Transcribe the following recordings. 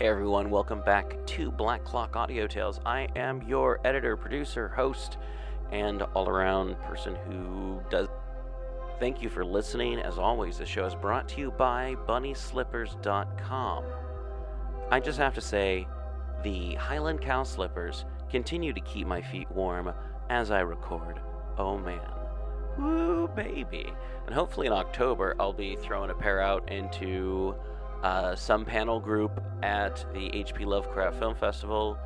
Hey everyone, welcome back to Black Clock Audio Tales. I am your editor, producer, host, and all around person who does. Thank you for listening. As always, the show is brought to you by BunnySlippers.com. I just have to say, the Highland Cow Slippers continue to keep my feet warm as I record. Oh man. Woo, baby. And hopefully in October, I'll be throwing a pair out into uh, some panel group at the HP Lovecraft Film Festival.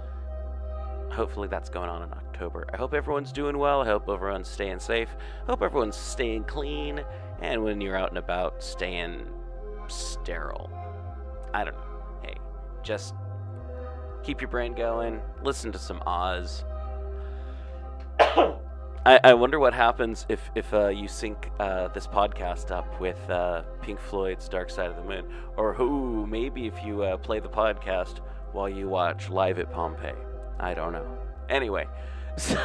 Hopefully that's going on in October. I hope everyone's doing well. I hope everyone's staying safe. I hope everyone's staying clean. And when you're out and about, staying sterile. I don't know. Hey, just keep your brain going. Listen to some Oz. I, I wonder what happens if if uh, you sync uh, this podcast up with uh, Pink Floyd's Dark Side of the Moon, or who maybe if you uh, play the podcast while you watch Live at Pompeii. I don't know. Anyway, so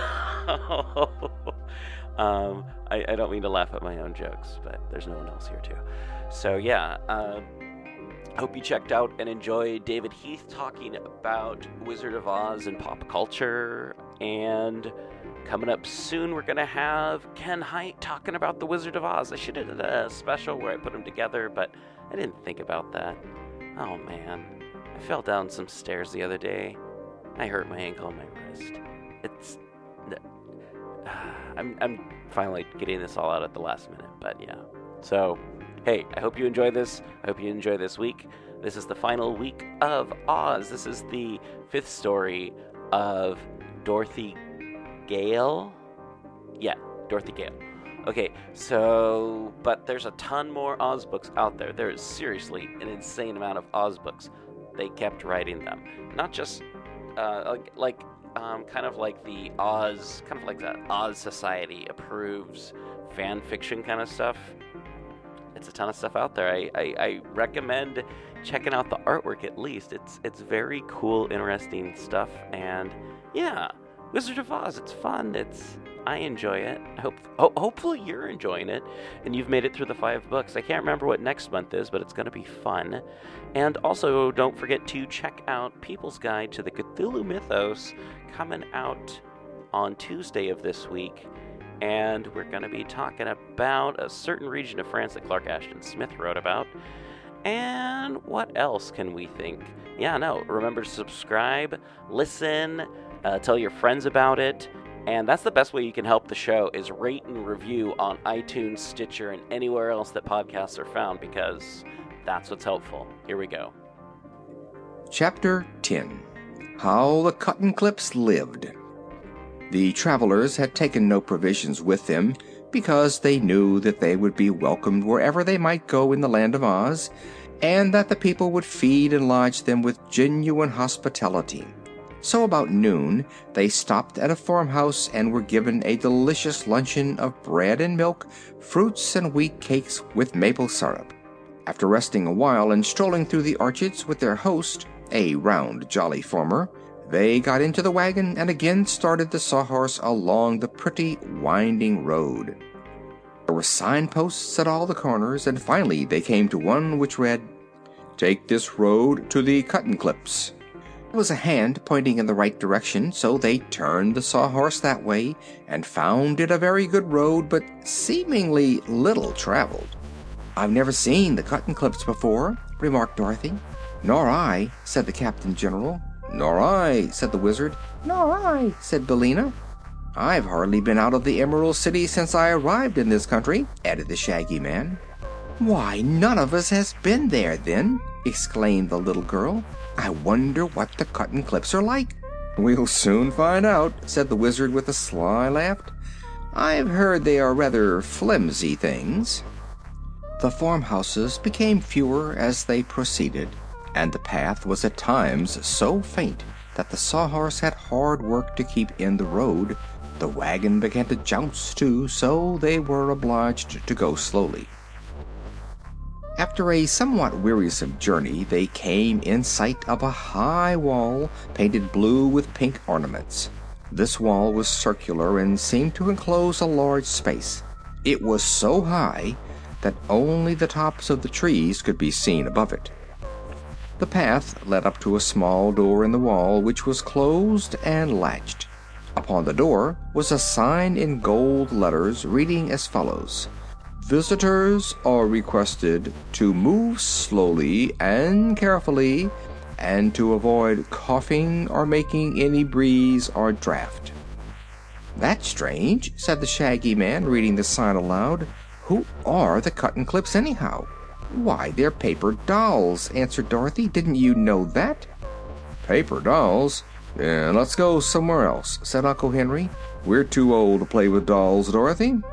um, I, I, don't mean to laugh at my own jokes, but there's no one else here too. So yeah. Um, hope you checked out and enjoyed David Heath talking about Wizard of Oz and pop culture and Coming up soon, we're going to have Ken Hite talking about The Wizard of Oz. I should have done a special where I put them together, but I didn't think about that. Oh man, I fell down some stairs the other day. I hurt my ankle and my wrist. It's. I'm, I'm finally getting this all out at the last minute, but yeah. So, hey, I hope you enjoy this. I hope you enjoy this week. This is the final week of Oz. This is the fifth story of Dorothy Gale. Yeah, Dorothy Gale. Okay, so, but there's a ton more Oz books out there. There is seriously an insane amount of Oz books. They kept writing them. Not just, uh, like, um, kind of like the Oz, kind of like the Oz Society approves fan fiction kind of stuff. It's a ton of stuff out there. I, I, I recommend checking out the artwork at least. It's it's very cool, interesting stuff, and yeah, Wizard of Oz. It's fun. It's I enjoy it. I hope ho- hopefully you're enjoying it and you've made it through the five books. I can't remember what next month is, but it's going to be fun. And also, don't forget to check out People's Guide to the Cthulhu Mythos coming out on Tuesday of this week. And we're going to be talking about a certain region of France that Clark Ashton Smith wrote about. And what else can we think? Yeah, no, remember to subscribe, listen, uh, tell your friends about it. And that's the best way you can help the show is rate and review on iTunes, Stitcher, and anywhere else that podcasts are found because that's what's helpful. Here we go. Chapter 10 How the Cuttenclips Lived. The travelers had taken no provisions with them because they knew that they would be welcomed wherever they might go in the land of Oz, and that the people would feed and lodge them with genuine hospitality. So about noon they stopped at a farmhouse and were given a delicious luncheon of bread and milk, fruits and wheat cakes with maple syrup. After resting a while and strolling through the orchards with their host, a round, jolly farmer, they got into the wagon and again started the Sawhorse along the pretty, winding road. There were signposts at all the corners, and finally they came to one which read, Take this road to the Cuttenclips. There was a hand pointing in the right direction, so they turned the Sawhorse that way and found it a very good road, but seemingly little traveled. "I've never seen the Cuttenclips before," remarked Dorothy. "Nor I," said the Captain General. "Nor I," said the Wizard. "Nor I," said Billina. "I've hardly been out of the Emerald City since I arrived in this country," added the Shaggy Man. "Why, none of us has been there, then!" exclaimed the little girl. I wonder what the Cuttenclips are like." "We'll soon find out," said the Wizard with a sly laugh. "I've heard they are rather flimsy things." The farmhouses became fewer as they proceeded, and the path was at times so faint that the Sawhorse had hard work to keep in the road. The wagon began to jounce, too, so they were obliged to go slowly. After a somewhat wearisome journey they came in sight of a high wall painted blue with pink ornaments. This wall was circular and seemed to enclose a large space. It was so high that only the tops of the trees could be seen above it. The path led up to a small door in the wall which was closed and latched. Upon the door was a sign in gold letters reading as follows: Visitors are requested to move slowly and carefully and to avoid coughing or making any breeze or draft. "That's strange," said the Shaggy Man, reading the sign aloud. "Who are the Cuttenclips, anyhow?" "Why, they're paper dolls," answered Dorothy. "Didn't you know that?" "Paper dolls? Then let's go somewhere else," said Uncle Henry. "We're too old to play with dolls, Dorothy."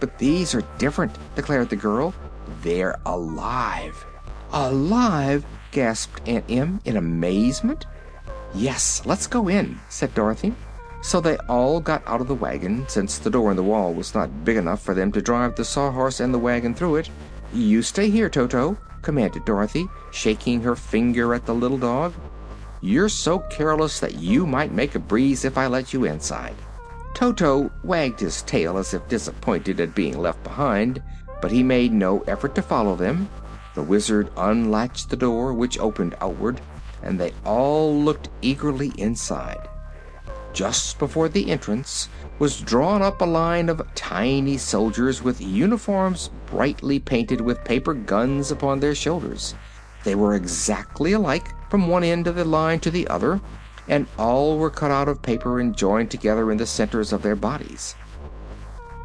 "But these are different," declared the girl. "They're alive." "Alive!" gasped Aunt Em, in amazement. "Yes, let's go in," said Dorothy. So they all got out of the wagon, since the door in the wall was not big enough for them to drive the Sawhorse and the wagon through it. "You stay here, Toto," commanded Dorothy, shaking her finger at the little dog. "You're so careless that you might make a breeze if I let you inside." Toto wagged his tail as if disappointed at being left behind, but he made no effort to follow them. The Wizard unlatched the door, which opened outward, and they all looked eagerly inside. Just before the entrance was drawn up a line of tiny soldiers with uniforms brightly painted with paper guns upon their shoulders. They were exactly alike from one end of the line to the other, and all were cut out of paper and joined together in the centers of their bodies.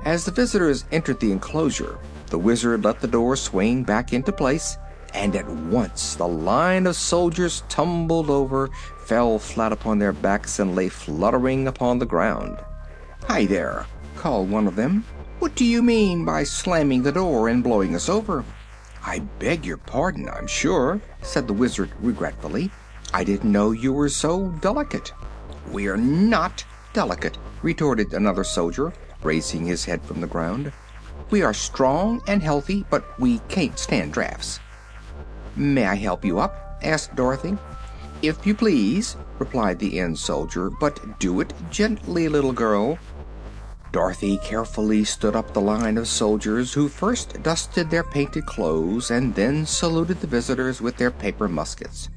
As the visitors entered the enclosure, the Wizard let the door swing back into place and at once the line of soldiers tumbled over, fell flat upon their backs, and lay fluttering upon the ground. "Hi there!" called one of them. "What do you mean by slamming the door and blowing us over?" "I beg your pardon, I'm sure," said the Wizard, regretfully. "I didn't know you were so delicate." "We're not delicate," retorted another soldier, raising his head from the ground. "We are strong and healthy, but we can't stand drafts. "May I help you up?" asked Dorothy. "If you please," replied the end soldier, "but do it gently, little girl." Dorothy carefully stood up the line of soldiers, who first dusted their painted clothes and then saluted the visitors with their paper muskets.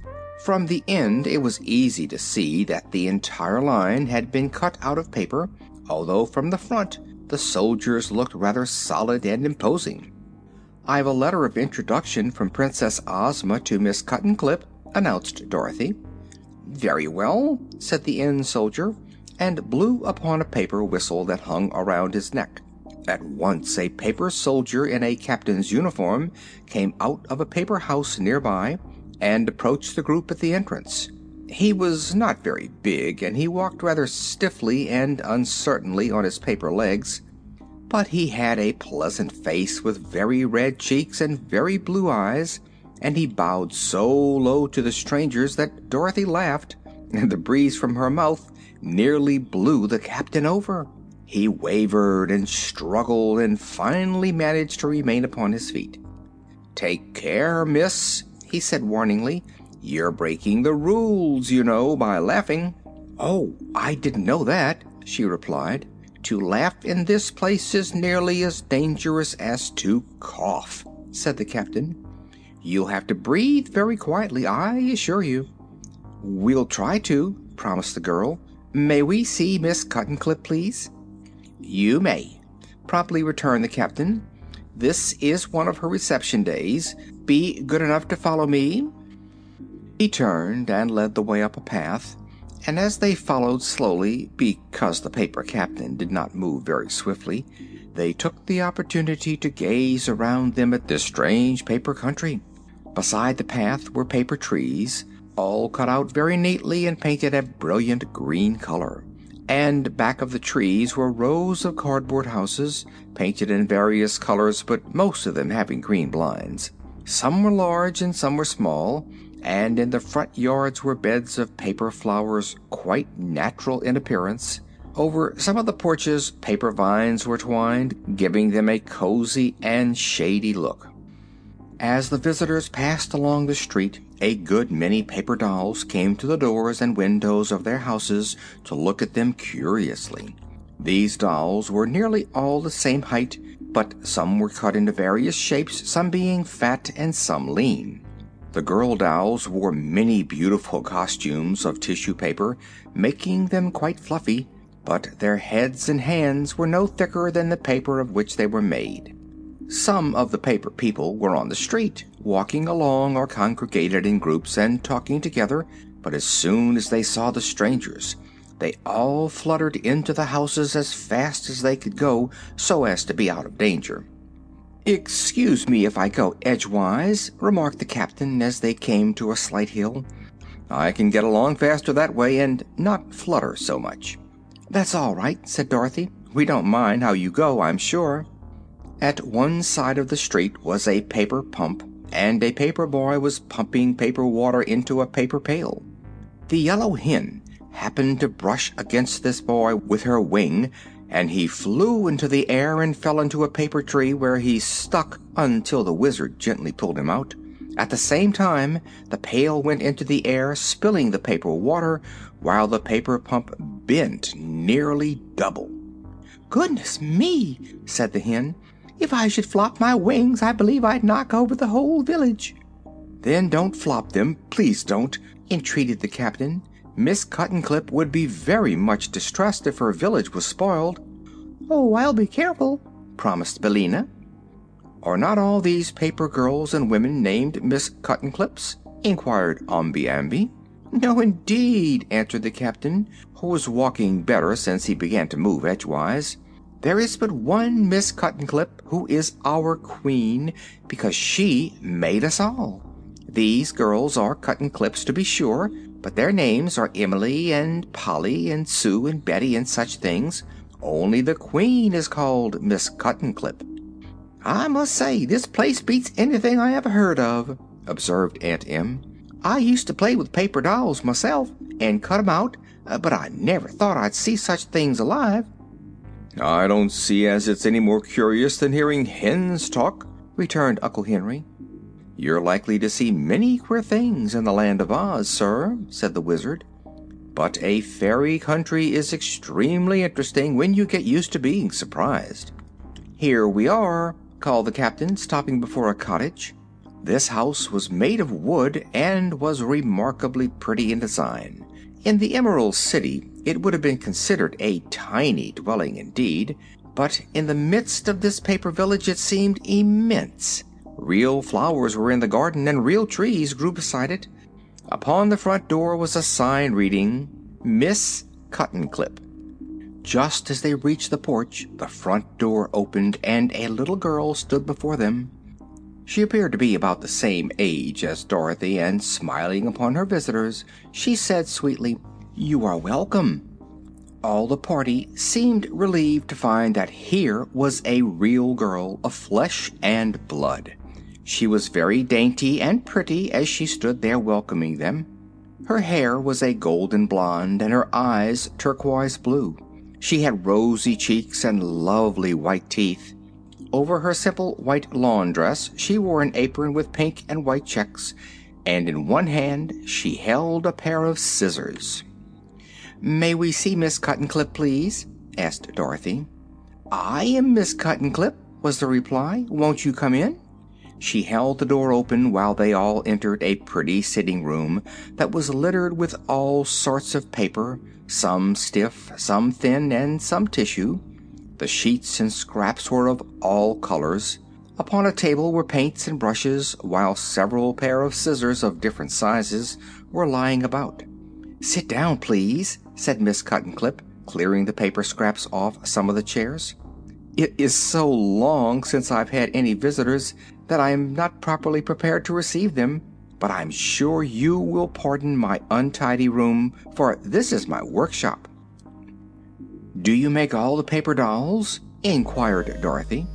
From the end it was easy to see that the entire line had been cut out of paper, although from the front the soldiers looked rather solid and imposing. "I've a letter of introduction from Princess Ozma to Miss Cuttenclip," announced Dorothy. "Very well," said the end soldier, and blew upon a paper whistle that hung around his neck. At once a paper soldier in a captain's uniform came out of a paper house near by and approached the group at the entrance. He was not very big, and he walked rather stiffly and uncertainly on his paper legs but he had a pleasant face with very red cheeks and very blue eyes, and he bowed so low to the strangers that Dorothy laughed, and the breeze from her mouth nearly blew the captain over. He wavered and struggled and finally managed to remain upon his feet. "Take care, miss," he said warningly. "You're breaking the rules, you know, by laughing." "Oh, I didn't know that," she replied. To laugh in this place is nearly as dangerous as to cough," said the captain. "You'll have to breathe very quietly, I assure you." "We'll try to," promised the girl. "May we see Miss Cuttenclip, please?" "You may," promptly returned the captain. "This is one of her reception days. Be good enough to follow me." He turned and led the way up a path and as they followed slowly, because the paper captain did not move very swiftly, they took the opportunity to gaze around them at this strange paper country. Beside the path were paper trees, all cut out very neatly and painted a brilliant green color. And back of the trees were rows of cardboard houses, painted in various colors but most of them having green blinds. Some were large and some were small, and in the front yards were beds of paper flowers quite natural in appearance. Over some of the porches paper vines were twined, giving them a cozy and shady look. As the visitors passed along the street, a good many paper dolls came to the doors and windows of their houses to look at them curiously. These dolls were nearly all the same height, but some were cut into various shapes, some being fat and some lean. The girl dolls wore many beautiful costumes of tissue paper, making them quite fluffy, but their heads and hands were no thicker than the paper of which they were made. Some of the paper people were on the street, walking along or congregated in groups and talking together, but as soon as they saw the strangers, they all fluttered into the houses as fast as they could go so as to be out of danger. "Excuse me if I go edgewise," remarked the captain as they came to a slight hill. "I can get along faster that way and not flutter so much." "That's all right," said Dorothy. "We don't mind how you go, I'm sure." At one side of the street was a paper pump, and a paper boy was pumping paper water into a paper pail. The yellow hen happened to brush against this boy with her wing and he flew into the air and fell into a paper tree where he stuck until the Wizard gently pulled him out. At the same time the pail went into the air, spilling the paper water, while the paper pump bent nearly double. "Goodness me!" said the hen. "If I should flop my wings I believe I'd knock over the whole village." "Then don't flop them, please don't," entreated the captain. Miss Cuttenclip would be very much distressed if her village was spoiled. "Oh, I'll be careful," promised Billina. "Are not all these paper girls and women named Miss Cuttenclips?" inquired Omby Amby. "No, indeed," answered the captain, who was walking better since he began to move edgewise. "There is but one Miss Cuttenclip, who is our Queen, because she made us all. These girls are Cuttenclips, to be sure but their names are Emily and Polly and Sue and Betty and such things. Only the Queen is called Miss Cuttenclip." "I must say this place beats anything I ever heard of," observed Aunt Em. "I used to play with paper dolls myself, and cut 'em out, uh, but I never thought I'd see such things alive." "I don't see as it's any more curious than hearing hens talk," returned Uncle Henry. "You're likely to see many queer things in the Land of Oz, sir," said the Wizard. "But a fairy country is extremely interesting when you get used to being surprised." "Here we are," called the captain, stopping before a cottage. This house was made of wood and was remarkably pretty in design. In the Emerald City it would have been considered a tiny dwelling indeed, but in the midst of this paper village it seemed immense. Real flowers were in the garden and real trees grew beside it. Upon the front door was a sign reading, "Miss Cuttenclip." Just as they reached the porch the front door opened and a little girl stood before them. She appeared to be about the same age as Dorothy, and smiling upon her visitors, she said sweetly, "You are welcome." All the party seemed relieved to find that here was a real girl of flesh and blood. She was very dainty and pretty as she stood there welcoming them. Her hair was a golden blonde and her eyes turquoise blue. She had rosy cheeks and lovely white teeth. Over her simple white lawn dress she wore an apron with pink and white checks, and in one hand she held a pair of scissors. "May we see Miss Cuttenclip, please?" asked Dorothy. "I am Miss Cuttenclip," was the reply. "Won't you come in?" She held the door open while they all entered a pretty sitting room that was littered with all sorts of paper, some stiff, some thin and some tissue. The sheets and scraps were of all colors. Upon a table were paints and brushes, while several pair of scissors of different sizes were lying about. "Sit down, please," said Miss Cuttenclip, clearing the paper scraps off some of the chairs. "It is so long since I've had any visitors that I am not properly prepared to receive them. But I'm sure you will pardon my untidy room, for this is my workshop." "Do you make all the paper dolls?" inquired Dorothy.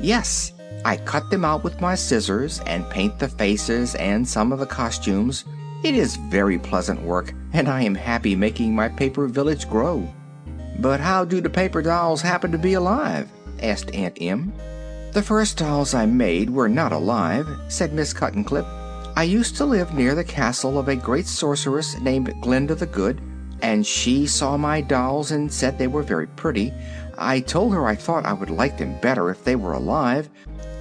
"Yes. I cut them out with my scissors and paint the faces and some of the costumes. It is very pleasant work, and I am happy making my paper village grow." "But how do the paper dolls happen to be alive?" asked Aunt Em. "The first dolls I made were not alive," said Miss Cuttenclip. "I used to live near the castle of a great sorceress named Glinda the Good, and she saw my dolls and said they were very pretty. I told her I thought I would like them better if they were alive,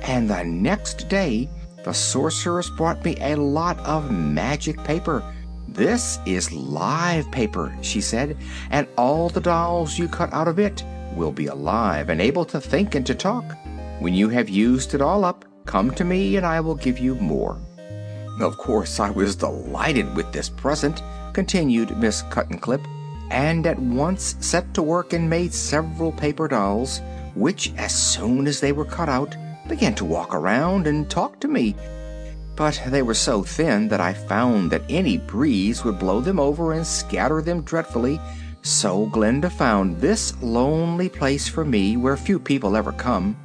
and the next day The sorceress brought me a lot of magic paper. This is live paper, she said, and all the dolls you cut out of it will be alive and able to think and to talk. When you have used it all up, come to me and I will give you more. Of course, I was delighted with this present, continued Miss Cuttenclip, and at once set to work and made several paper dolls, which, as soon as they were cut out, began to walk around and talk to me. But they were so thin that I found that any breeze would blow them over and scatter them dreadfully, so Glinda found this lonely place for me where few people ever come.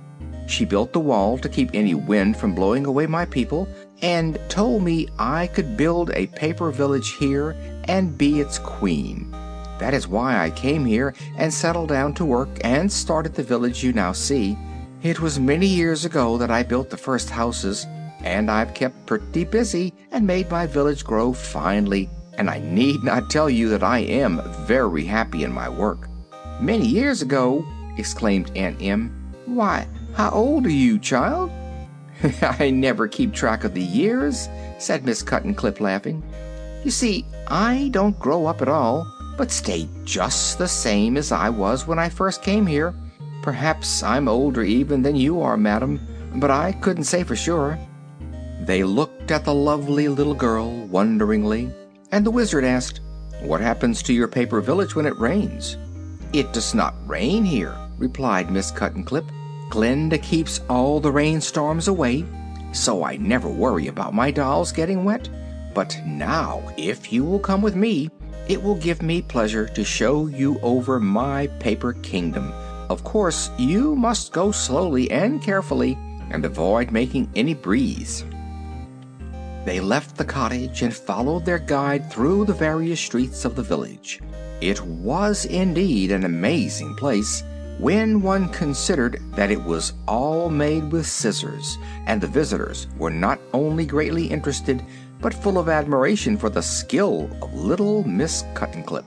She built the wall to keep any wind from blowing away my people, and told me I could build a paper village here and be its queen. That is why I came here and settled down to work and started the village you now see. It was many years ago that I built the first houses, and I've kept pretty busy and made my village grow finely, and I need not tell you that I am very happy in my work. Many years ago, exclaimed Aunt Em. Why, how old are you, child? I never keep track of the years, said Miss Cuttenclip, laughing. You see, I don't grow up at all, but stay just the same as I was when I first came here. Perhaps I'm older even than you are, madam, but I couldn't say for sure. They looked at the lovely little girl wonderingly, and the Wizard asked, What happens to your paper village when it rains? It does not rain here, replied Miss Cuttenclip. Glinda keeps all the rainstorms away, so I never worry about my dolls getting wet. But now, if you will come with me, it will give me pleasure to show you over my paper kingdom. Of course, you must go slowly and carefully and avoid making any breeze. They left the cottage and followed their guide through the various streets of the village. It was indeed an amazing place when one considered that it was all made with scissors, and the visitors were not only greatly interested but full of admiration for the skill of little Miss Cuttenclip.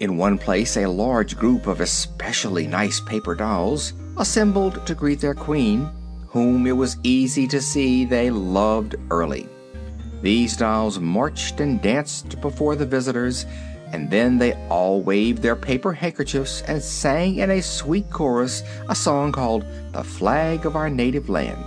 In one place a large group of especially nice paper dolls assembled to greet their queen, whom it was easy to see they loved early. These dolls marched and danced before the visitors, and then they all waved their paper handkerchiefs and sang in a sweet chorus a song called The Flag of Our Native Land.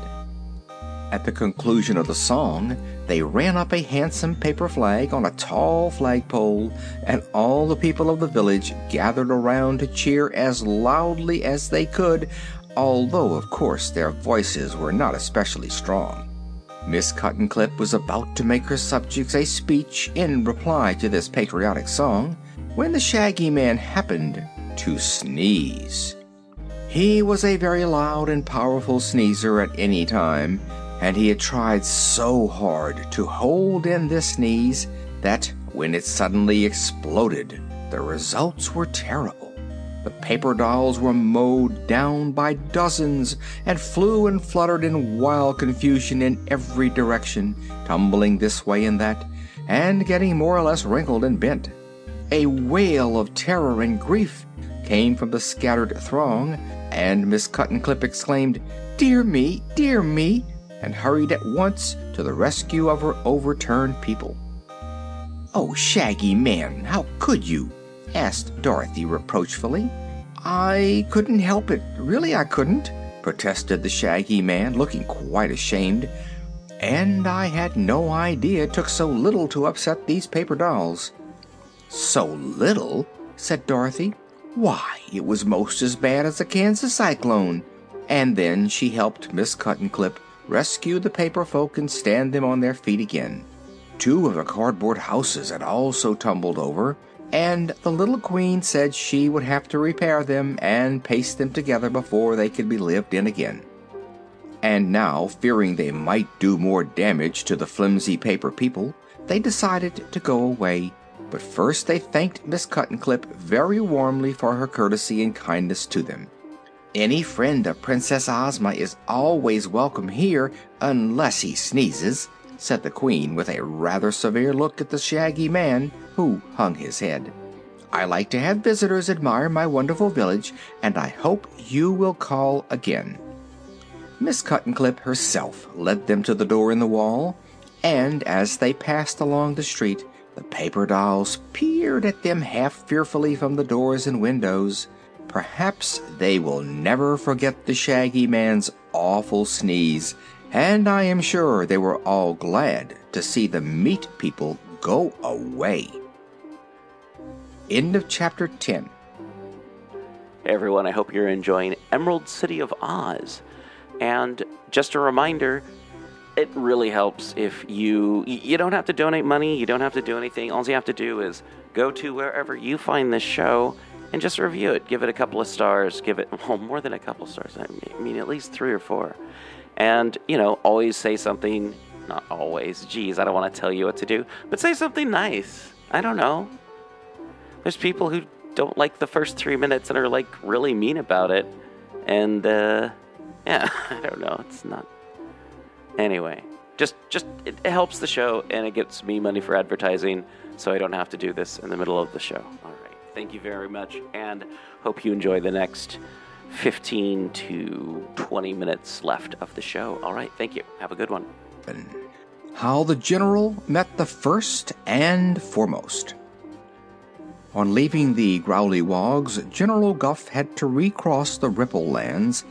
At the conclusion of the song, they ran up a handsome paper flag on a tall flagpole, and all the people of the village gathered around to cheer as loudly as they could, although, of course, their voices were not especially strong. Miss Cuttenclip was about to make her subjects a speech in reply to this patriotic song when the Shaggy Man happened to sneeze. He was a very loud and powerful sneezer at any time and he had tried so hard to hold in this sneeze that when it suddenly exploded, the results were terrible. The paper dolls were mowed down by dozens and flew and fluttered in wild confusion in every direction, tumbling this way and that, and getting more or less wrinkled and bent. A wail of terror and grief came from the scattered throng, and Miss Cuttenclip exclaimed, Dear me, dear me! and hurried at once to the rescue of her overturned people. "Oh, Shaggy Man, how could you?" Asked Dorothy reproachfully. "I couldn't help it, really I couldn't," protested the Shaggy Man, looking quite ashamed. "And I had no idea it took so little to upset these paper dolls." "So little?" said Dorothy. "Why, it was most as bad as a Kansas cyclone." And then she helped Miss Cuttenclip rescue the paper folk and stand them on their feet again. Two of the cardboard houses had also tumbled over, and the little queen said she would have to repair them and paste them together before they could be lived in again. And now, fearing they might do more damage to the flimsy paper people, they decided to go away. But first they thanked Miss Cuttenclip very warmly for her courtesy and kindness to them. Any friend of Princess Ozma is always welcome here, unless he sneezes, said the Queen with a rather severe look at the Shaggy Man, who hung his head. I like to have visitors admire my wonderful village, and I hope you will call again. Miss Cuttenclip herself led them to the door in the wall, and as they passed along the street the paper dolls peered at them half fearfully from the doors and windows. Perhaps they will never forget the Shaggy Man's awful sneeze, and I am sure they were all glad to see the meat people go away. End of chapter 10. Hey everyone, I hope you're enjoying Emerald City of Oz. And just a reminder, it really helps if you you don't have to donate money, you don't have to do anything. All you have to do is go to wherever you find this show and just review it. Give it a couple of stars. Give it well more than a couple stars. I mean at least three or four. And you know, always say something. Not always. Geez, I don't want to tell you what to do, but say something nice. I don't know. There's people who don't like the first three minutes and are like really mean about it, and uh, yeah, I don't know. It's not Anyway, just just it, helps the show and it gets me money for advertising, so I don't have to do this in the middle of the show. All right, thank you very much, and hope you enjoy the next 15 to 20 minutes left of the show. All right, thank you. Have a good one. How the General met the first and foremost. On leaving the Growleywogs, General Guph had to recross the Ripple Lands,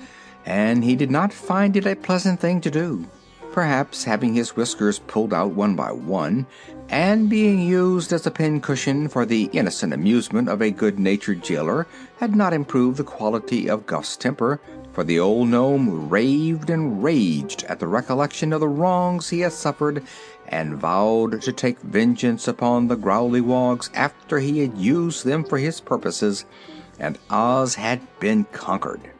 and he did not find it a pleasant thing to do. Perhaps having his whiskers pulled out one by one, and being used as a pincushion for the innocent amusement of a good natured jailer, had not improved the quality of Guph's temper, for the old gnome raved and raged at the recollection of the wrongs he had suffered, and vowed to take vengeance upon the Growleywogs after he had used them for his purposes, and Oz had been conquered.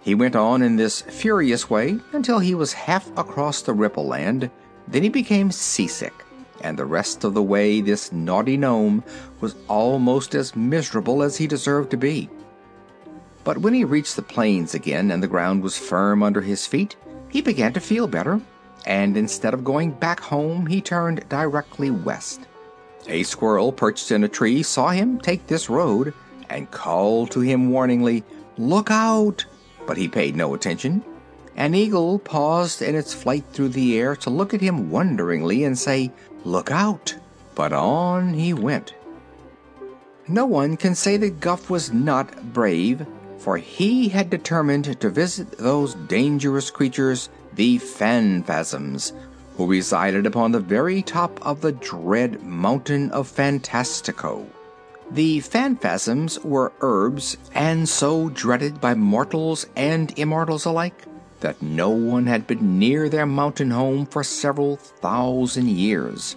He went on in this furious way until he was half across the Ripple Land. Then he became seasick, and the rest of the way this naughty gnome was almost as miserable as he deserved to be. But when he reached the plains again and the ground was firm under his feet, he began to feel better, and instead of going back home, he turned directly west. A squirrel perched in a tree saw him take this road and called to him warningly, "Look out! but he paid no attention. An eagle paused in its flight through the air to look at him wonderingly and say, Look out! But on he went. No one can say that Guph was not brave, for he had determined to visit those dangerous creatures, the Phanfasms, who resided upon the very top of the dread mountain of Phantastico. The phanfasms were Erbs, and so dreaded by mortals and immortals alike that no one had been near their mountain home for several thousand years.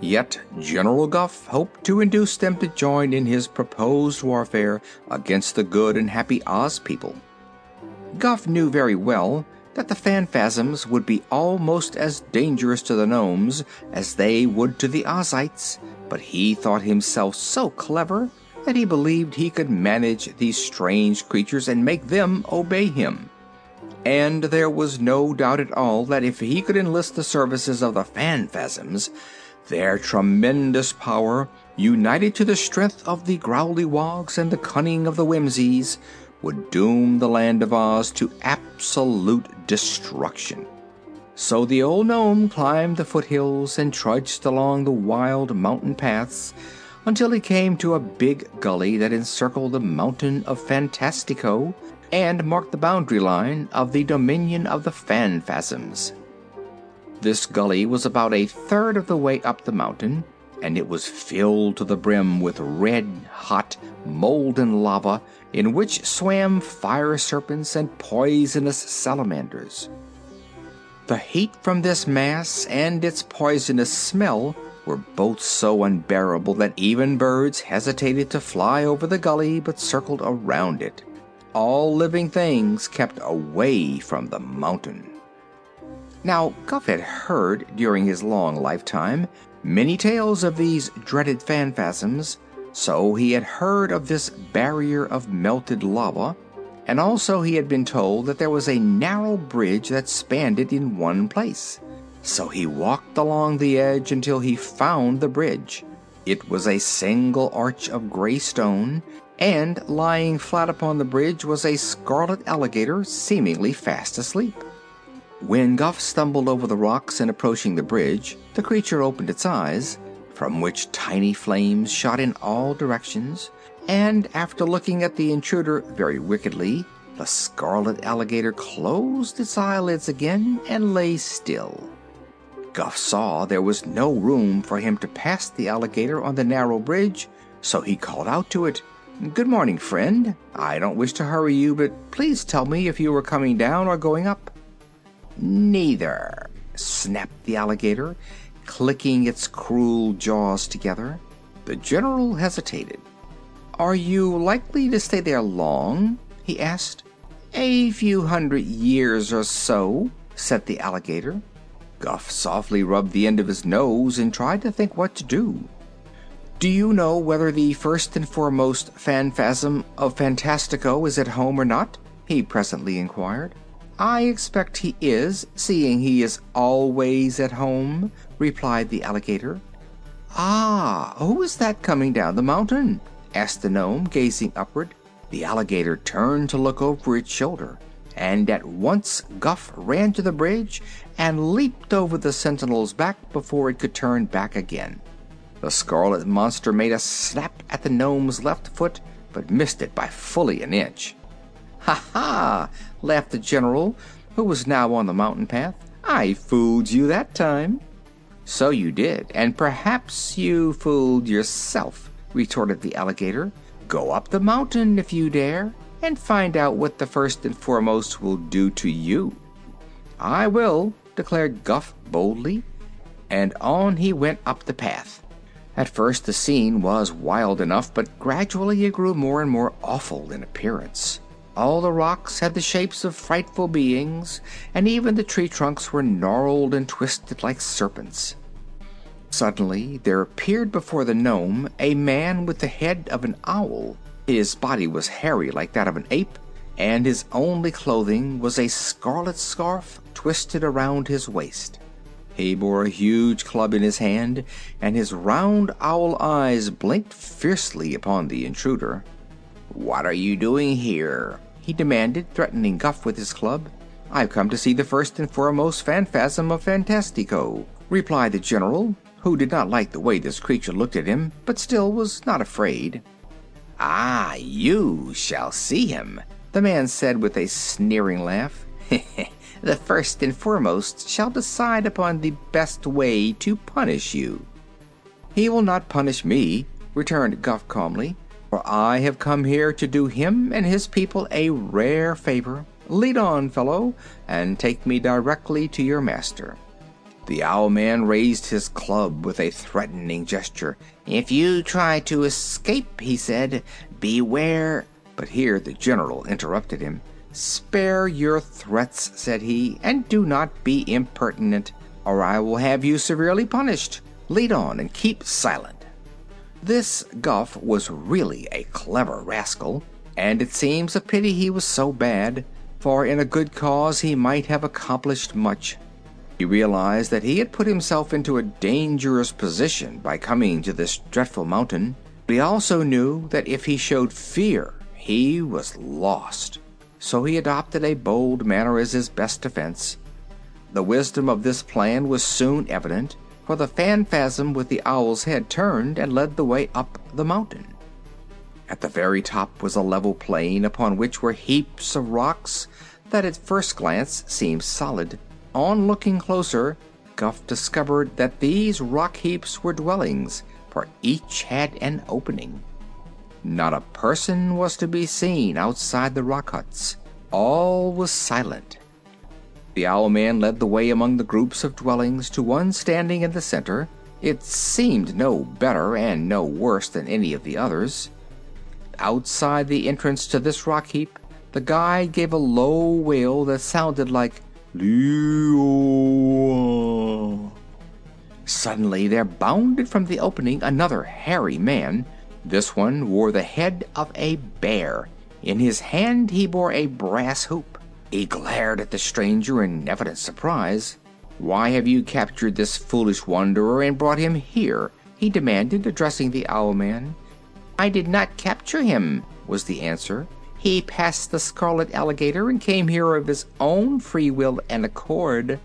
Yet General Guph hoped to induce them to join in his proposed warfare against the good and happy Oz people. Guph knew very well that the phanfasms would be almost as dangerous to the nomes as they would to the Ozites but he thought himself so clever that he believed he could manage these strange creatures and make them obey him. And there was no doubt at all that if he could enlist the services of the Phanfasms, their tremendous power, united to the strength of the Growleywogs and the cunning of the Whimsies, would doom the land of Oz to absolute destruction. So the old gnome climbed the foothills and trudged along the wild mountain paths until he came to a big gully that encircled the mountain of Phantastico and marked the boundary line of the dominion of the Phanfasms. This gully was about a third of the way up the mountain, and it was filled to the brim with red hot molten lava in which swam fire serpents and poisonous salamanders. The heat from this mass and its poisonous smell were both so unbearable that even birds hesitated to fly over the gully but circled around it. All living things kept away from the mountain. Now, Guph had heard during his long lifetime many tales of these dreaded phanfasms, so he had heard of this barrier of melted lava and also he had been told that there was a narrow bridge that spanned it in one place. So he walked along the edge until he found the bridge. It was a single arch of gray stone, and lying flat upon the bridge was a scarlet alligator seemingly fast asleep. When Guph stumbled over the rocks in approaching the bridge, the creature opened its eyes, from which tiny flames shot in all directions, and after looking at the intruder very wickedly, the scarlet alligator closed its eyelids again and lay still. Guph saw there was no room for him to pass the alligator on the narrow bridge, so he called out to it, Good morning, friend. I don't wish to hurry you, but please tell me if you are coming down or going up. Neither, snapped the alligator, clicking its cruel jaws together. The general hesitated. Are you likely to stay there long? he asked. A few hundred years or so, said the alligator. Guph softly rubbed the end of his nose and tried to think what to do. Do you know whether the first and foremost Phanfasm of Phantastico is at home or not? he presently inquired. I expect he is, seeing he is always at home, replied the alligator. Ah, who is that coming down the mountain? asked the nome, gazing upward. The alligator turned to look over its shoulder and at once Guph ran to the bridge and leaped over the sentinel's back before it could turn back again. The scarlet monster made a snap at the gnome's left foot, but missed it by fully an inch. Ha ha! Laughed the general, who was now on the mountain path. I fooled you that time. So you did, and perhaps you fooled yourself, retorted the alligator. Go up the mountain if you dare and find out what the first and foremost will do to you. I will, declared Guph boldly, and on he went up the path. At first the scene was wild enough, but gradually it grew more and more awful in appearance. All the rocks had the shapes of frightful beings, and even the tree trunks were gnarled and twisted like serpents. Suddenly there appeared before the nome a man with the head of an owl his body was hairy like that of an ape, and his only clothing was a scarlet scarf twisted around his waist. He bore a huge club in his hand, and his round owl eyes blinked fiercely upon the intruder. What are you doing here? he demanded, threatening Guph with his club. I've come to see the first and foremost phanfasm of Phantastico, replied the general, who did not like the way this creature looked at him, but still was not afraid. Ah, you shall see him, the man said with a sneering laugh. the first and foremost shall decide upon the best way to punish you. He will not punish me, returned Guph calmly, for I have come here to do him and his people a rare favor. Lead on, fellow, and take me directly to your master. The owl man raised his club with a threatening gesture. If you try to escape, he said, beware. But here the general interrupted him. Spare your threats, said he, and do not be impertinent, or I will have you severely punished. Lead on and keep silent. This Guph was really a clever rascal, and it seems a pity he was so bad, for in a good cause he might have accomplished much. He realized that he had put himself into a dangerous position by coming to this dreadful mountain, but he also knew that if he showed fear, he was lost. So he adopted a bold manner as his best defense. The wisdom of this plan was soon evident, for the phanfasm with the owl's head turned and led the way up the mountain. At the very top was a level plain upon which were heaps of rocks that at first glance seemed solid. On looking closer, Guph discovered that these rock heaps were dwellings, for each had an opening. Not a person was to be seen outside the rock huts. All was silent. The owl man led the way among the groups of dwellings to one standing in the center. It seemed no better and no worse than any of the others. Outside the entrance to this rock heap, the guide gave a low wail that sounded like Leo. Suddenly there bounded from the opening another hairy man. This one wore the head of a bear. In his hand he bore a brass hoop. He glared at the stranger in evident surprise. Why have you captured this foolish wanderer and brought him here? he demanded, addressing the owl man. I did not capture him, was the answer. He passed the scarlet alligator and came here of his own free will and accord.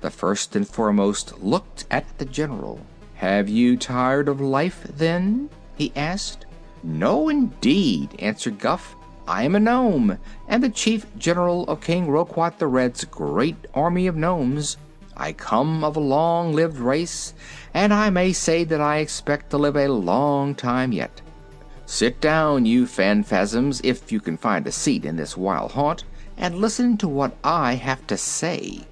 The first and foremost looked at the general. Have you tired of life, then? he asked. No, indeed, answered Guph. I am a gnome, and the chief general of King Roquat the Red's great army of gnomes. I come of a long lived race, and I may say that I expect to live a long time yet. Sit down, you phanfasms, if you can find a seat in this wild haunt, and listen to what I have to say.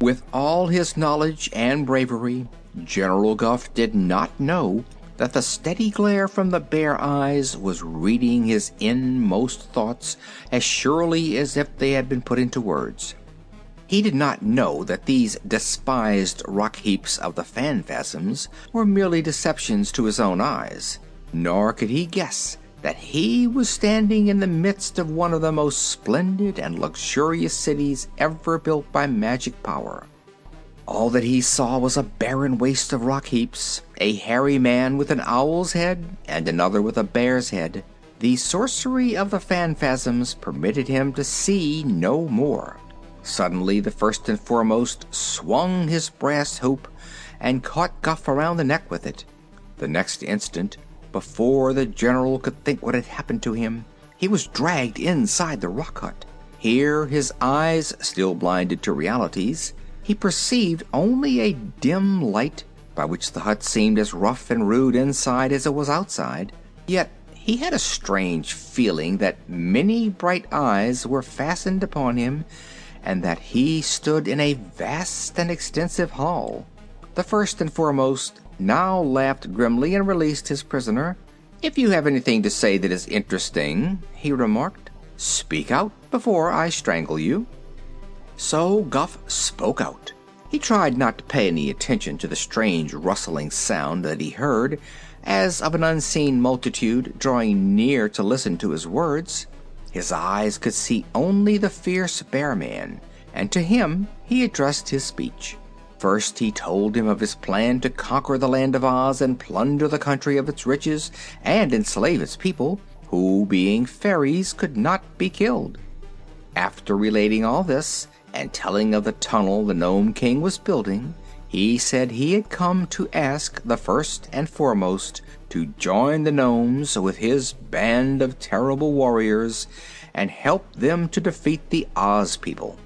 With all his knowledge and bravery, General Guph did not know that the steady glare from the bear eyes was reading his inmost thoughts as surely as if they had been put into words. He did not know that these despised rock heaps of the phanfasms were merely deceptions to his own eyes, nor could he guess that he was standing in the midst of one of the most splendid and luxurious cities ever built by magic power. All that he saw was a barren waste of rock heaps, a hairy man with an owl's head and another with a bear's head. The sorcery of the phanfasms permitted him to see no more. Suddenly, the first and foremost swung his brass hoop and caught Guph around the neck with it. The next instant, before the general could think what had happened to him, he was dragged inside the rock hut. Here, his eyes, still blinded to realities, he perceived only a dim light by which the hut seemed as rough and rude inside as it was outside. Yet he had a strange feeling that many bright eyes were fastened upon him and that he stood in a vast and extensive hall. The first and foremost now laughed grimly and released his prisoner. If you have anything to say that is interesting, he remarked, speak out before I strangle you. So Guph spoke out. He tried not to pay any attention to the strange rustling sound that he heard, as of an unseen multitude drawing near to listen to his words. His eyes could see only the fierce Bear Man, and to him he addressed his speech. First he told him of his plan to conquer the land of Oz and plunder the country of its riches and enslave its people, who, being fairies, could not be killed. After relating all this, and telling of the tunnel the Nome King was building, he said he had come to ask the first and foremost to join the Nomes with his band of terrible warriors and help them to defeat the Oz people.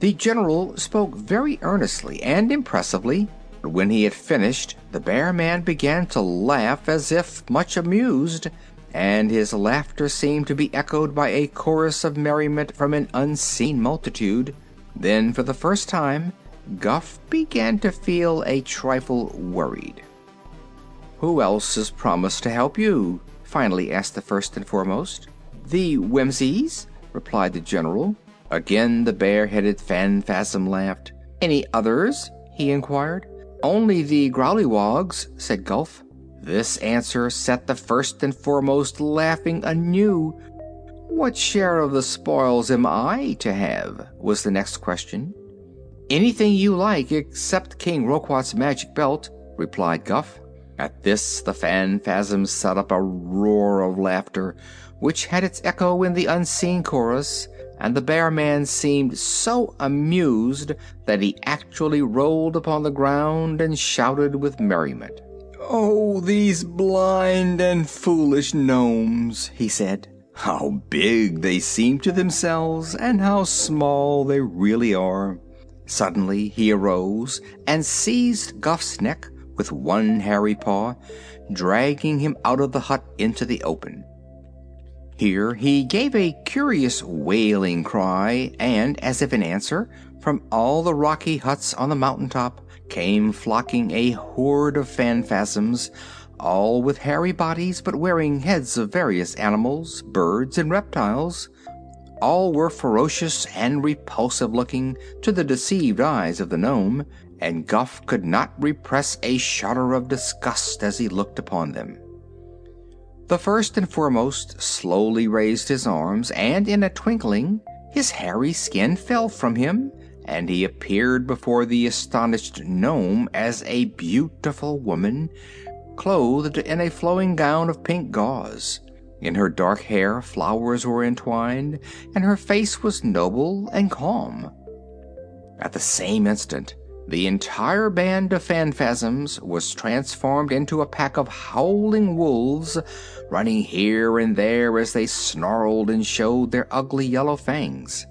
The general spoke very earnestly and impressively, but when he had finished, the Bear Man began to laugh as if much amused and his laughter seemed to be echoed by a chorus of merriment from an unseen multitude. Then, for the first time, Guph began to feel a trifle worried. Who else has promised to help you? finally asked the first and foremost. The Whimsies, replied the general. Again the bear headed Phanfasm laughed. Any others? he inquired. Only the Growleywogs, said Guph. This answer set the first and foremost laughing anew. What share of the spoils am I to have? was the next question. Anything you like except King Roquat's magic belt, replied Guph. At this the Phanfasms set up a roar of laughter, which had its echo in the unseen chorus, and the Bear Man seemed so amused that he actually rolled upon the ground and shouted with merriment. Oh, these blind and foolish gnomes, he said. How big they seem to themselves, and how small they really are. Suddenly he arose and seized Guph's neck with one hairy paw, dragging him out of the hut into the open. Here he gave a curious wailing cry, and, as if in answer, from all the rocky huts on the mountain top came flocking a horde of phanfasms, all with hairy bodies but wearing heads of various animals, birds, and reptiles. All were ferocious and repulsive looking to the deceived eyes of the gnome, and Guph could not repress a shudder of disgust as he looked upon them. The first and foremost slowly raised his arms, and in a twinkling his hairy skin fell from him, and he appeared before the astonished gnome as a beautiful woman, clothed in a flowing gown of pink gauze. In her dark hair flowers were entwined, and her face was noble and calm. At the same instant, the entire band of phanfasms was transformed into a pack of howling wolves, running here and there as they snarled and showed their ugly yellow fangs.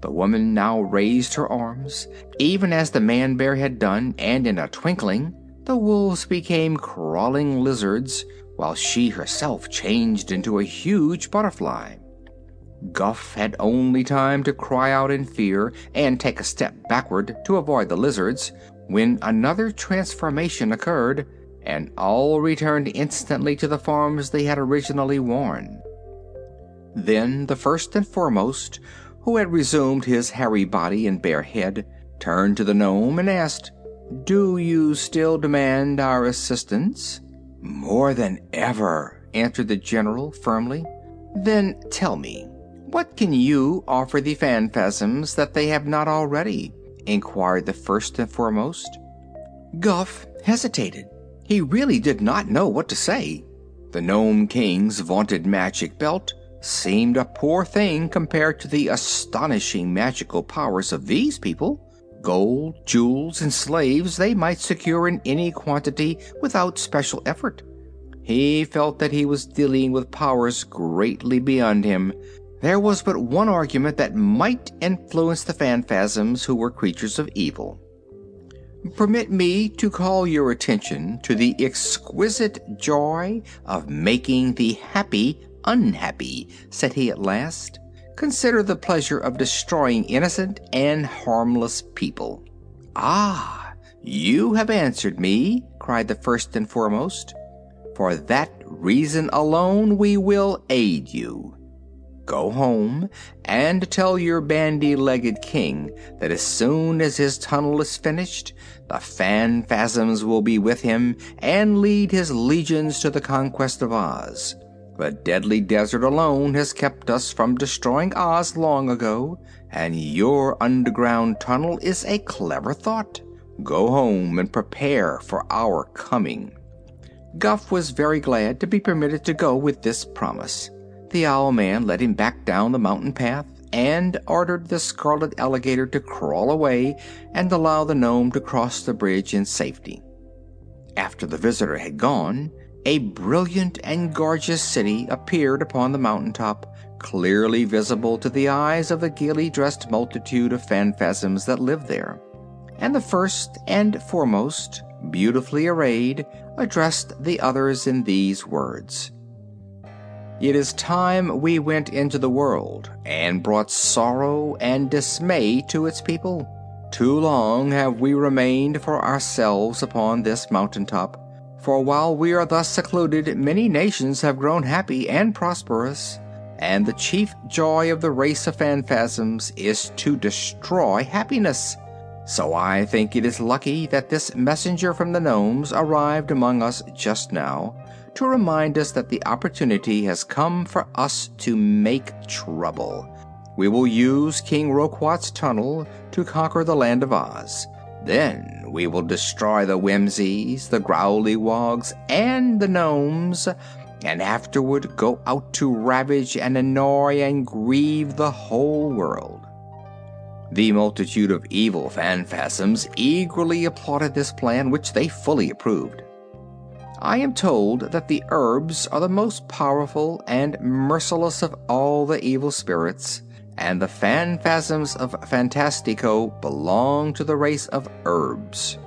The woman now raised her arms, even as the man bear had done, and in a twinkling the wolves became crawling lizards, while she herself changed into a huge butterfly. Guph had only time to cry out in fear and take a step backward to avoid the lizards when another transformation occurred, and all returned instantly to the forms they had originally worn. Then the first and foremost, who had resumed his hairy body and bear head, turned to the nome and asked, Do you still demand our assistance? More than ever, answered the general firmly. Then tell me, what can you offer the Phanfasms that they have not already? inquired the first and foremost. Guph hesitated. He really did not know what to say. The Nome King's vaunted magic belt seemed a poor thing compared to the astonishing magical powers of these people. Gold, jewels, and slaves they might secure in any quantity without special effort. He felt that he was dealing with powers greatly beyond him, there was but one argument that might influence the phanfasms who were creatures of evil. Permit me to call your attention to the exquisite joy of making the happy unhappy, said he at last. Consider the pleasure of destroying innocent and harmless people. Ah, you have answered me, cried the first and foremost. For that reason alone we will aid you. Go home and tell your bandy legged king that as soon as his tunnel is finished, the Phanfasms will be with him and lead his legions to the conquest of Oz. The deadly desert alone has kept us from destroying Oz long ago, and your underground tunnel is a clever thought. Go home and prepare for our coming. Guph was very glad to be permitted to go with this promise. The owl man led him back down the mountain path and ordered the scarlet alligator to crawl away and allow the nome to cross the bridge in safety. After the visitor had gone, a brilliant and gorgeous city appeared upon the mountain top, clearly visible to the eyes of the gaily dressed multitude of phanfasms that lived there. And the first and foremost, beautifully arrayed, addressed the others in these words. It is time we went into the world and brought sorrow and dismay to its people. Too long have we remained for ourselves upon this mountain top, for while we are thus secluded many nations have grown happy and prosperous, and the chief joy of the race of phanfasms is to destroy happiness. So I think it is lucky that this messenger from the Nomes arrived among us just now to remind us that the opportunity has come for us to make trouble. We will use King Roquat's tunnel to conquer the land of Oz. Then we will destroy the Whimsies, the Growleywogs, and the Gnomes, and afterward go out to ravage and annoy and grieve the whole world. The multitude of evil phanfasms eagerly applauded this plan, which they fully approved. I am told that the Erbs are the most powerful and merciless of all the evil spirits, and the phanfasms of Phantastico belong to the race of Erbs.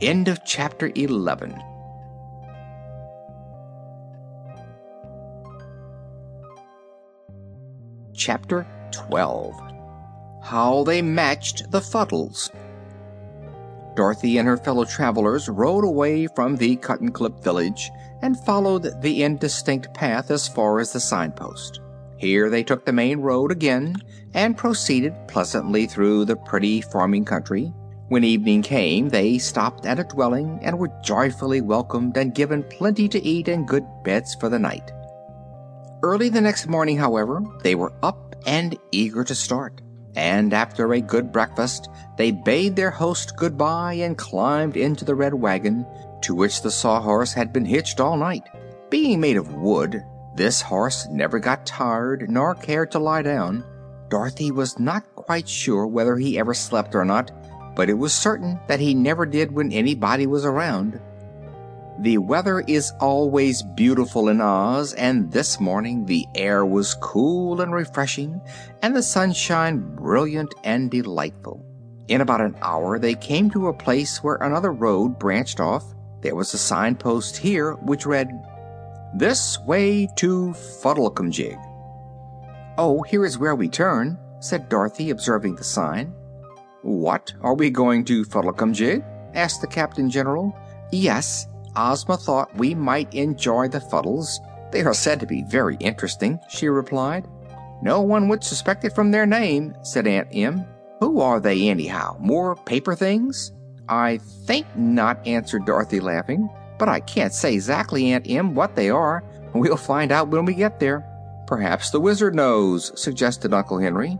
End of chapter 11. Chapter 12 How They Matched the Fuddles. Dorothy and her fellow travelers rode away from the Cuttenclip village and followed the indistinct path as far as the signpost. Here they took the main road again and proceeded pleasantly through the pretty farming country. When evening came, they stopped at a dwelling and were joyfully welcomed and given plenty to eat and good beds for the night. Early the next morning, however, they were up and eager to start and after a good breakfast they bade their host good-bye and climbed into the red wagon to which the Sawhorse had been hitched all night. Being made of wood, this horse never got tired nor cared to lie down. Dorothy was not quite sure whether he ever slept or not, but it was certain that he never did when anybody was around. The weather is always beautiful in Oz, and this morning the air was cool and refreshing, and the sunshine brilliant and delightful. In about an hour they came to a place where another road branched off. There was a signpost here which read, This way to Fuddlecumjig. Oh, here is where we turn, said Dorothy, observing the sign. What, are we going to Fuddlecumjig? asked the Captain General. Yes, Ozma thought we might enjoy the Fuddles. They are said to be very interesting, she replied. No one would suspect it from their name, said Aunt Em. Who are they, anyhow? More paper things? I think not, answered Dorothy, laughing. But I can't say exactly, Aunt Em, what they are. We'll find out when we get there. Perhaps the Wizard knows, suggested Uncle Henry.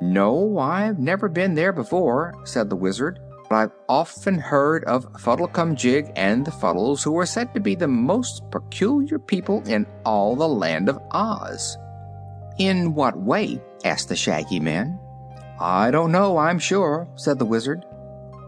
No, I've never been there before, said the Wizard but I've often heard of Fuddlecumjig and the Fuddles, who are said to be the most peculiar people in all the land of Oz. In what way? asked the Shaggy Man. I don't know, I'm sure, said the Wizard.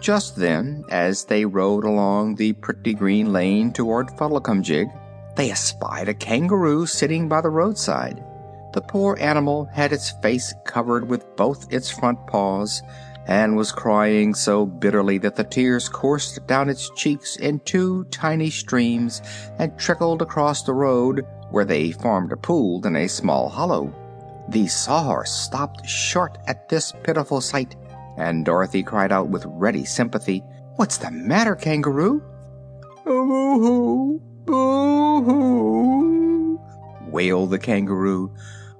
Just then, as they rode along the pretty green lane toward Fuddlecumjig, they espied a kangaroo sitting by the roadside. The poor animal had its face covered with both its front paws and was crying so bitterly that the tears coursed down its cheeks in two tiny streams and trickled across the road, where they formed a pool in a small hollow. The Sawhorse stopped short at this pitiful sight, and Dorothy cried out with ready sympathy, What's the matter, Kangaroo? Boo-hoo! Boo-hoo! wailed the Kangaroo.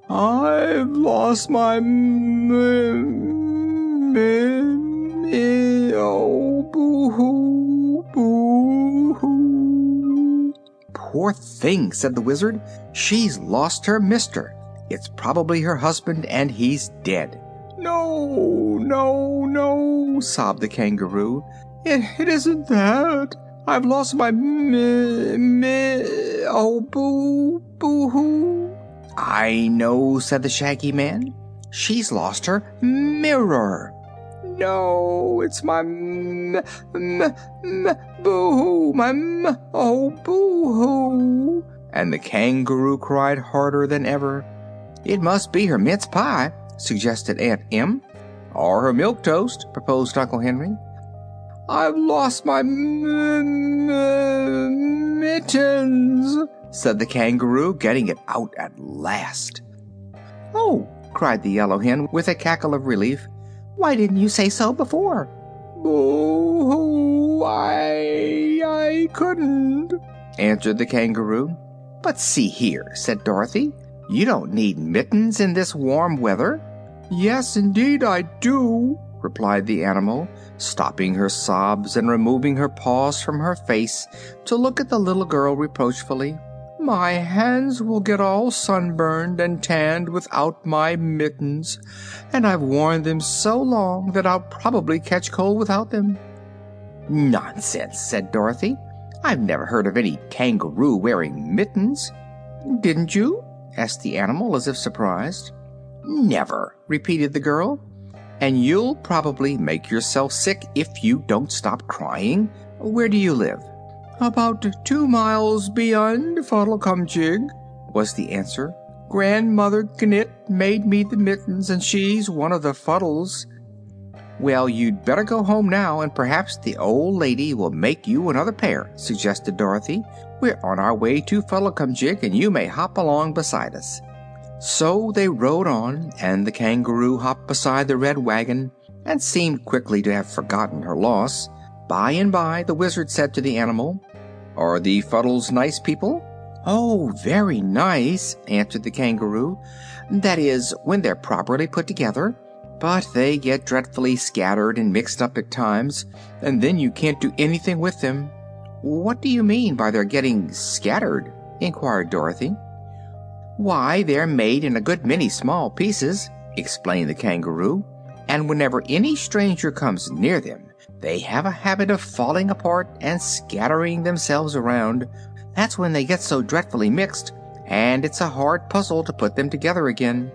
I've lost my me, oh, boo hoo, boo hoo. Poor thing, said the Wizard. She's lost her mister. It's probably her husband, and he's dead. No, no, no, sobbed the kangaroo. It, it isn't that. I've lost my mi, mi, oh, boo, boo hoo. I know, said the Shaggy Man. She's lost her mirror no, it's my m m m boo-hoo, my m oh boo-hoo. And the kangaroo cried harder than ever. It must be her mince pie, suggested Aunt Em. Or her milk toast, proposed Uncle Henry. I've lost my m- m- mittens, said the kangaroo, getting it out at last. Oh, cried the yellow hen with a cackle of relief. Why didn't you say so before? Hoo! I I couldn't, answered the kangaroo. But see here, said Dorothy. You don't need mittens in this warm weather. Yes, indeed I do, replied the animal, stopping her sobs and removing her paws from her face to look at the little girl reproachfully. My hands will get all sunburned and tanned without my mittens, and I've worn them so long that I'll probably catch cold without them. Nonsense, said Dorothy. I've never heard of any kangaroo wearing mittens. Didn't you? asked the animal as if surprised. Never, repeated the girl. And you'll probably make yourself sick if you don't stop crying. Where do you live? About two miles beyond Fuddlecumjig, was the answer. Grandmother Gnit made me the mittens, and she's one of the Fuddles. Well, you'd better go home now, and perhaps the old lady will make you another pair, suggested Dorothy. We're on our way to Fuddlecumjig, and you may hop along beside us. So they rode on, and the kangaroo hopped beside the red wagon and seemed quickly to have forgotten her loss. By and by, the wizard said to the animal, are the Fuddles nice people? Oh, very nice, answered the kangaroo. That is, when they're properly put together. But they get dreadfully scattered and mixed up at times, and then you can't do anything with them. What do you mean by their getting scattered? inquired Dorothy. Why, they're made in a good many small pieces, explained the kangaroo, and whenever any stranger comes near them, they have a habit of falling apart and scattering themselves around, That's when they get so dreadfully mixed, and it's a hard puzzle to put them together again.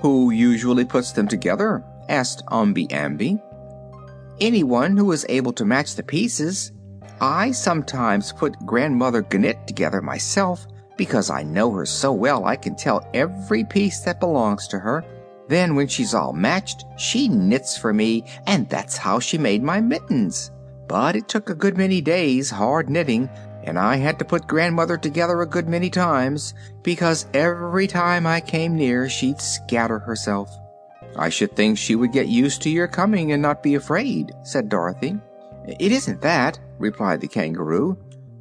Who usually puts them together? asked Omby Amby. Anyone who is able to match the pieces. I sometimes put Grandmother Gnit together myself, because I know her so well I can tell every piece that belongs to her. Then, when she's all matched, she knits for me, and that's how she made my mittens. But it took a good many days hard knitting, and I had to put Grandmother together a good many times, because every time I came near she'd scatter herself. I should think she would get used to your coming and not be afraid, said Dorothy. It isn't that, replied the kangaroo.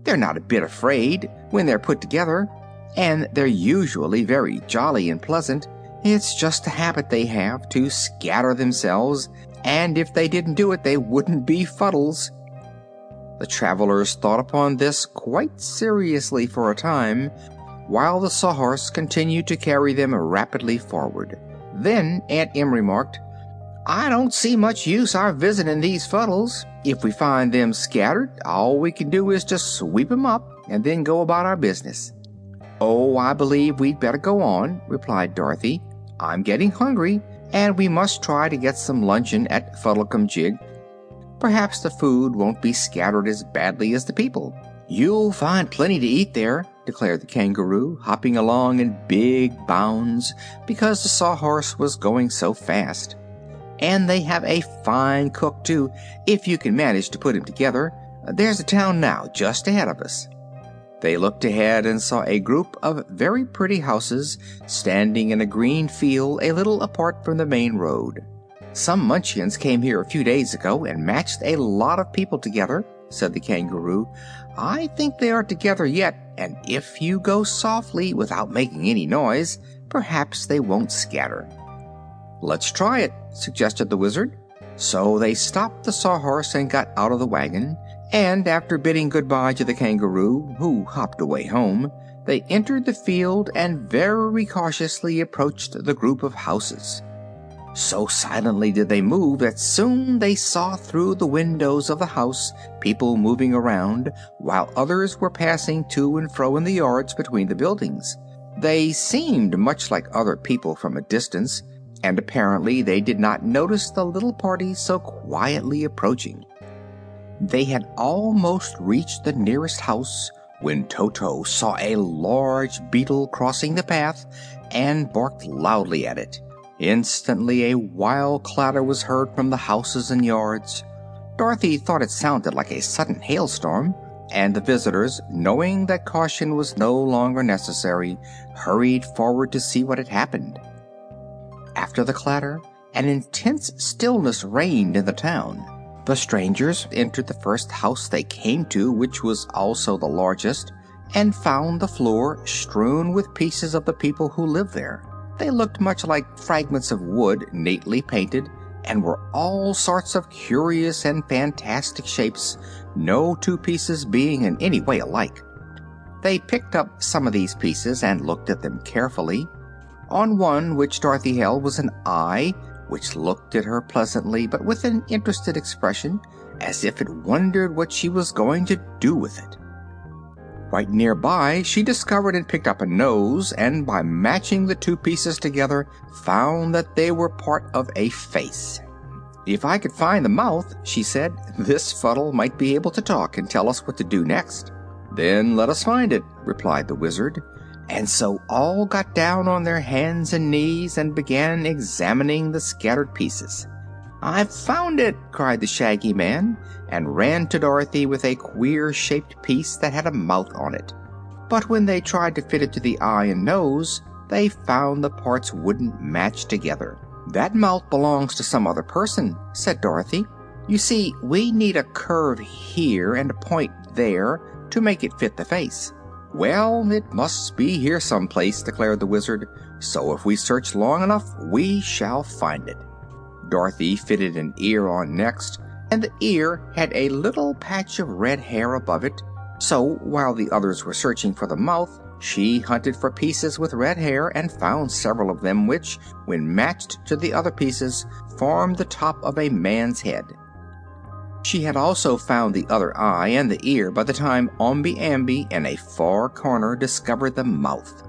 They're not a bit afraid when they're put together, and they're usually very jolly and pleasant. It's just a habit they have to scatter themselves, and if they didn't do it, they wouldn't be Fuddles. The travelers thought upon this quite seriously for a time, while the Sawhorse continued to carry them rapidly forward. Then Aunt Em remarked, I don't see much use our visiting these Fuddles. If we find them scattered, all we can do is just sweep 'em up and then go about our business. Oh, I believe we'd better go on, replied Dorothy. I'm getting hungry, and we must try to get some luncheon at Fuddlecumjig. Perhaps the food won't be scattered as badly as the people. You'll find plenty to eat there, declared the kangaroo, hopping along in big bounds because the sawhorse was going so fast. And they have a fine cook, too, if you can manage to put him together. There's a town now just ahead of us. They looked ahead and saw a group of very pretty houses standing in a green field a little apart from the main road. Some Munchkins came here a few days ago and matched a lot of people together, said the kangaroo. I think they are together yet, and if you go softly without making any noise, perhaps they won't scatter. Let's try it, suggested the Wizard. So they stopped the Sawhorse and got out of the wagon and after bidding goodbye to the kangaroo, who hopped away home, they entered the field and very cautiously approached the group of houses. So silently did they move that soon they saw through the windows of the house people moving around, while others were passing to and fro in the yards between the buildings. They seemed much like other people from a distance, and apparently they did not notice the little party so quietly approaching. They had almost reached the nearest house when Toto saw a large beetle crossing the path and barked loudly at it. Instantly a wild clatter was heard from the houses and yards. Dorothy thought it sounded like a sudden hailstorm, and the visitors, knowing that caution was no longer necessary, hurried forward to see what had happened. After the clatter, an intense stillness reigned in the town. The strangers entered the first house they came to, which was also the largest, and found the floor strewn with pieces of the people who lived there. They looked much like fragments of wood neatly painted, and were all sorts of curious and fantastic shapes, no two pieces being in any way alike. They picked up some of these pieces and looked at them carefully. On one which Dorothy held was an eye which looked at her pleasantly but with an interested expression, as if it wondered what she was going to do with it. Right nearby, she discovered and picked up a nose, and by matching the two pieces together, found that they were part of a face. If I could find the mouth, she said, this Fuddle might be able to talk and tell us what to do next. Then let us find it, replied the Wizard and so all got down on their hands and knees and began examining the scattered pieces. I've found it! cried the Shaggy Man, and ran to Dorothy with a queer shaped piece that had a mouth on it. But when they tried to fit it to the eye and nose, they found the parts wouldn't match together. That mouth belongs to some other person, said Dorothy. You see, we need a curve here and a point there to make it fit the face. Well, it must be here someplace, declared the Wizard, so if we search long enough, we shall find it. Dorothy fitted an ear on next, and the ear had a little patch of red hair above it, so while the others were searching for the mouth, she hunted for pieces with red hair and found several of them which, when matched to the other pieces, formed the top of a man's head. She had also found the other eye and the ear by the time Omby Amby in a far corner discovered the mouth.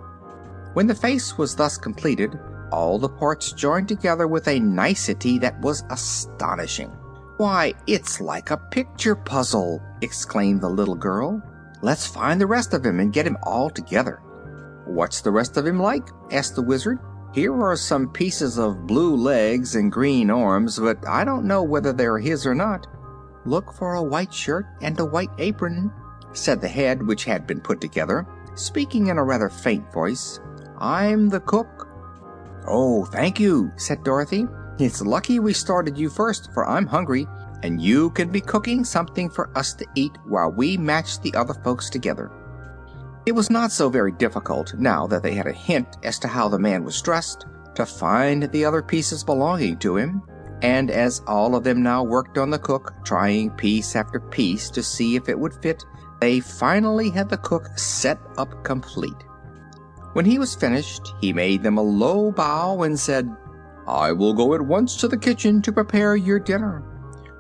When the face was thus completed, all the parts joined together with a nicety that was astonishing. Why, it's like a picture puzzle, exclaimed the little girl. Let's find the rest of him and get him all together. What's the rest of him like? asked the Wizard. Here are some pieces of blue legs and green arms, but I don't know whether they're his or not. Look for a white shirt and a white apron, said the head which had been put together, speaking in a rather faint voice. I'm the cook. Oh, thank you, said Dorothy. It's lucky we started you first, for I'm hungry, and you can be cooking something for us to eat while we match the other folks together. It was not so very difficult, now that they had a hint as to how the man was dressed, to find the other pieces belonging to him, and as all of them now worked on the cook, trying piece after piece to see if it would fit, they finally had the cook set up complete. When he was finished, he made them a low bow and said, I will go at once to the kitchen to prepare your dinner.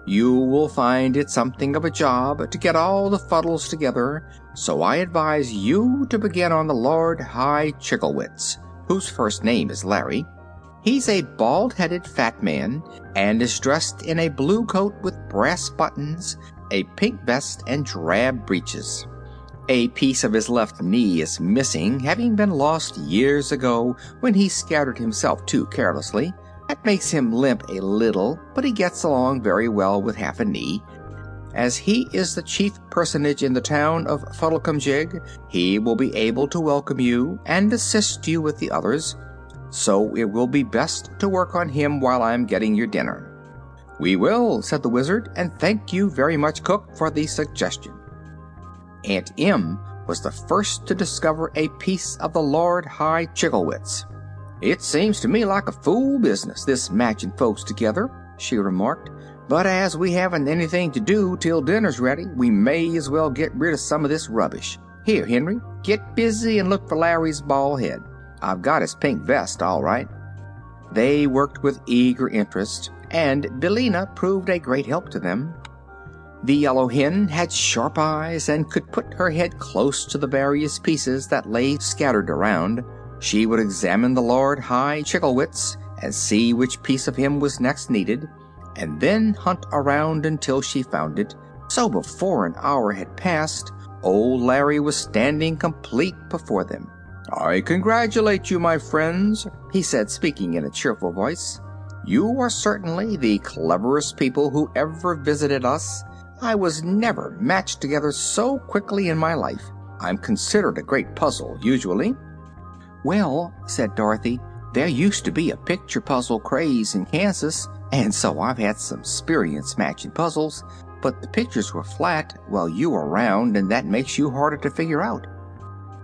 You will find it something of a job to get all the fuddles together, so I advise you to begin on the Lord High Chigglewitz, whose first name is Larry. He's a bald headed fat man and is dressed in a blue coat with brass buttons, a pink vest, and drab breeches. A piece of his left knee is missing, having been lost years ago when he scattered himself too carelessly. That makes him limp a little, but he gets along very well with half a knee. As he is the chief personage in the town of Fuddlecumjig, he will be able to welcome you and assist you with the others, so it will be best to work on him while I'm getting your dinner. We will, said the Wizard, and thank you very much, Cook, for the suggestion. Aunt Em was the first to discover a piece of the Lord High Chigglewitz. It seems to me like a fool business, this matching folks together, she remarked. But as we haven't anything to do till dinner's ready, we may as well get rid of some of this rubbish. Here, Henry, get busy and look for Larry's bald head. I've got his pink vest, all right. They worked with eager interest, and Billina proved a great help to them. The yellow hen had sharp eyes and could put her head close to the various pieces that lay scattered around. She would examine the Lord High Chigglewitz and see which piece of him was next needed, and then hunt around until she found it. So before an hour had passed, old Larry was standing complete before them. I congratulate you, my friends, he said, speaking in a cheerful voice. You are certainly the cleverest people who ever visited us. I was never matched together so quickly in my life. I'm considered a great puzzle, usually. Well, said Dorothy, there used to be a picture puzzle craze in Kansas, and so I've had some experience matching puzzles, but the pictures were flat while you were round, and that makes you harder to figure out.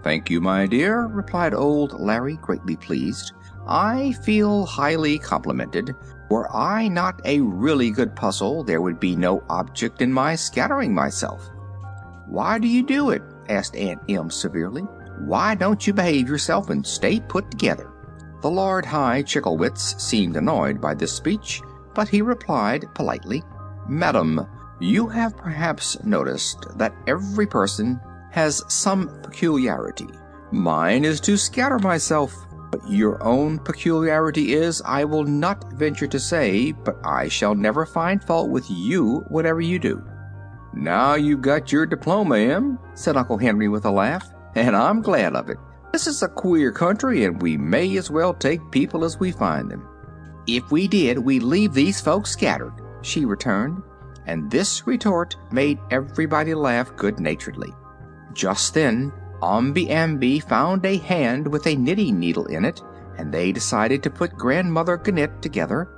Thank you, my dear, replied old Larry, greatly pleased. I feel highly complimented. Were I not a really good puzzle, there would be no object in my scattering myself. Why do you do it? asked Aunt Em severely. Why don't you behave yourself and stay put together? The Lord High Chigglewitz seemed annoyed by this speech, but he replied politely, Madam, you have perhaps noticed that every person has some peculiarity. Mine is to scatter myself. What your own peculiarity is, I will not venture to say, but I shall never find fault with you, whatever you do. Now you've got your diploma, Em, said Uncle Henry with a laugh and I'm glad of it. This is a queer country, and we may as well take people as we find them. If we did, we'd leave these folks scattered, she returned, and this retort made everybody laugh good naturedly. Just then, Omby Amby found a hand with a knitting needle in it, and they decided to put Grandmother Gnit together.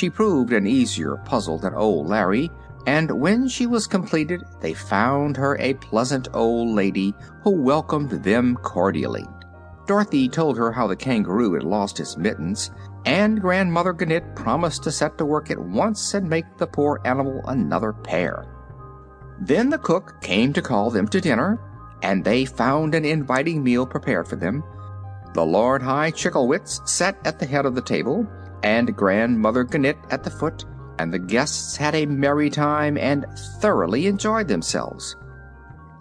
She proved an easier puzzle than old Larry, and when she was completed they found her a pleasant old lady who welcomed them cordially. Dorothy told her how the kangaroo had lost his mittens, and Grandmother Gnit promised to set to work at once and make the poor animal another pair. Then the cook came to call them to dinner, and they found an inviting meal prepared for them. The Lord High Chigglewitz sat at the head of the table, and Grandmother Gnit at the foot, and the guests had a merry time and thoroughly enjoyed themselves.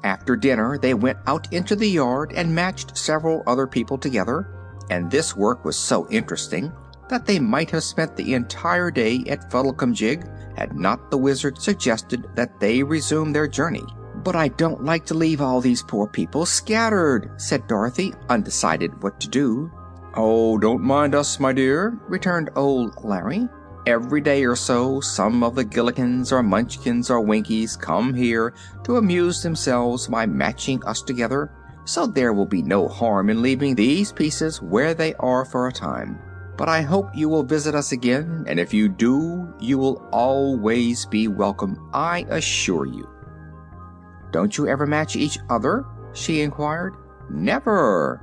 After dinner, they went out into the yard and matched several other people together, and this work was so interesting that they might have spent the entire day at Fuddlecumjig had not the Wizard suggested that they resume their journey. "But I don't like to leave all these poor people scattered," said Dorothy, undecided what to do. "Oh, don't mind us, my dear," returned old Larry. Every day or so some of the Gillikins or Munchkins or Winkies come here to amuse themselves by matching us together, so there will be no harm in leaving these pieces where they are for a time. But I hope you will visit us again, and if you do, you will always be welcome, I assure you. Don't you ever match each other? she inquired. Never,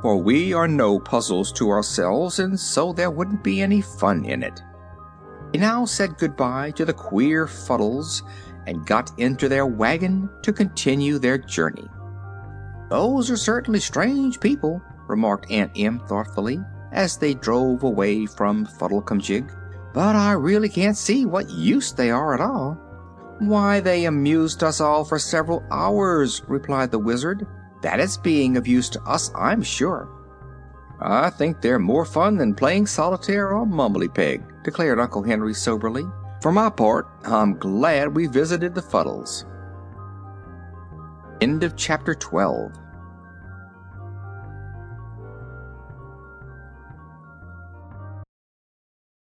for we are no puzzles to ourselves, and so there wouldn't be any fun in it. He now said good bye to the queer Fuddles and got into their wagon to continue their journey. "Those are certainly strange people," remarked Aunt Em thoughtfully, as they drove away from Fuddlecumjig, "but I really can't see what use they are at all." "Why, they amused us all for several hours," replied the Wizard. "That is being of use to us, I'm sure." "I think they're more fun than playing solitaire or mumbly peg," declared Uncle Henry soberly. "For my part, I'm glad we visited the Fuddles." End of chapter 12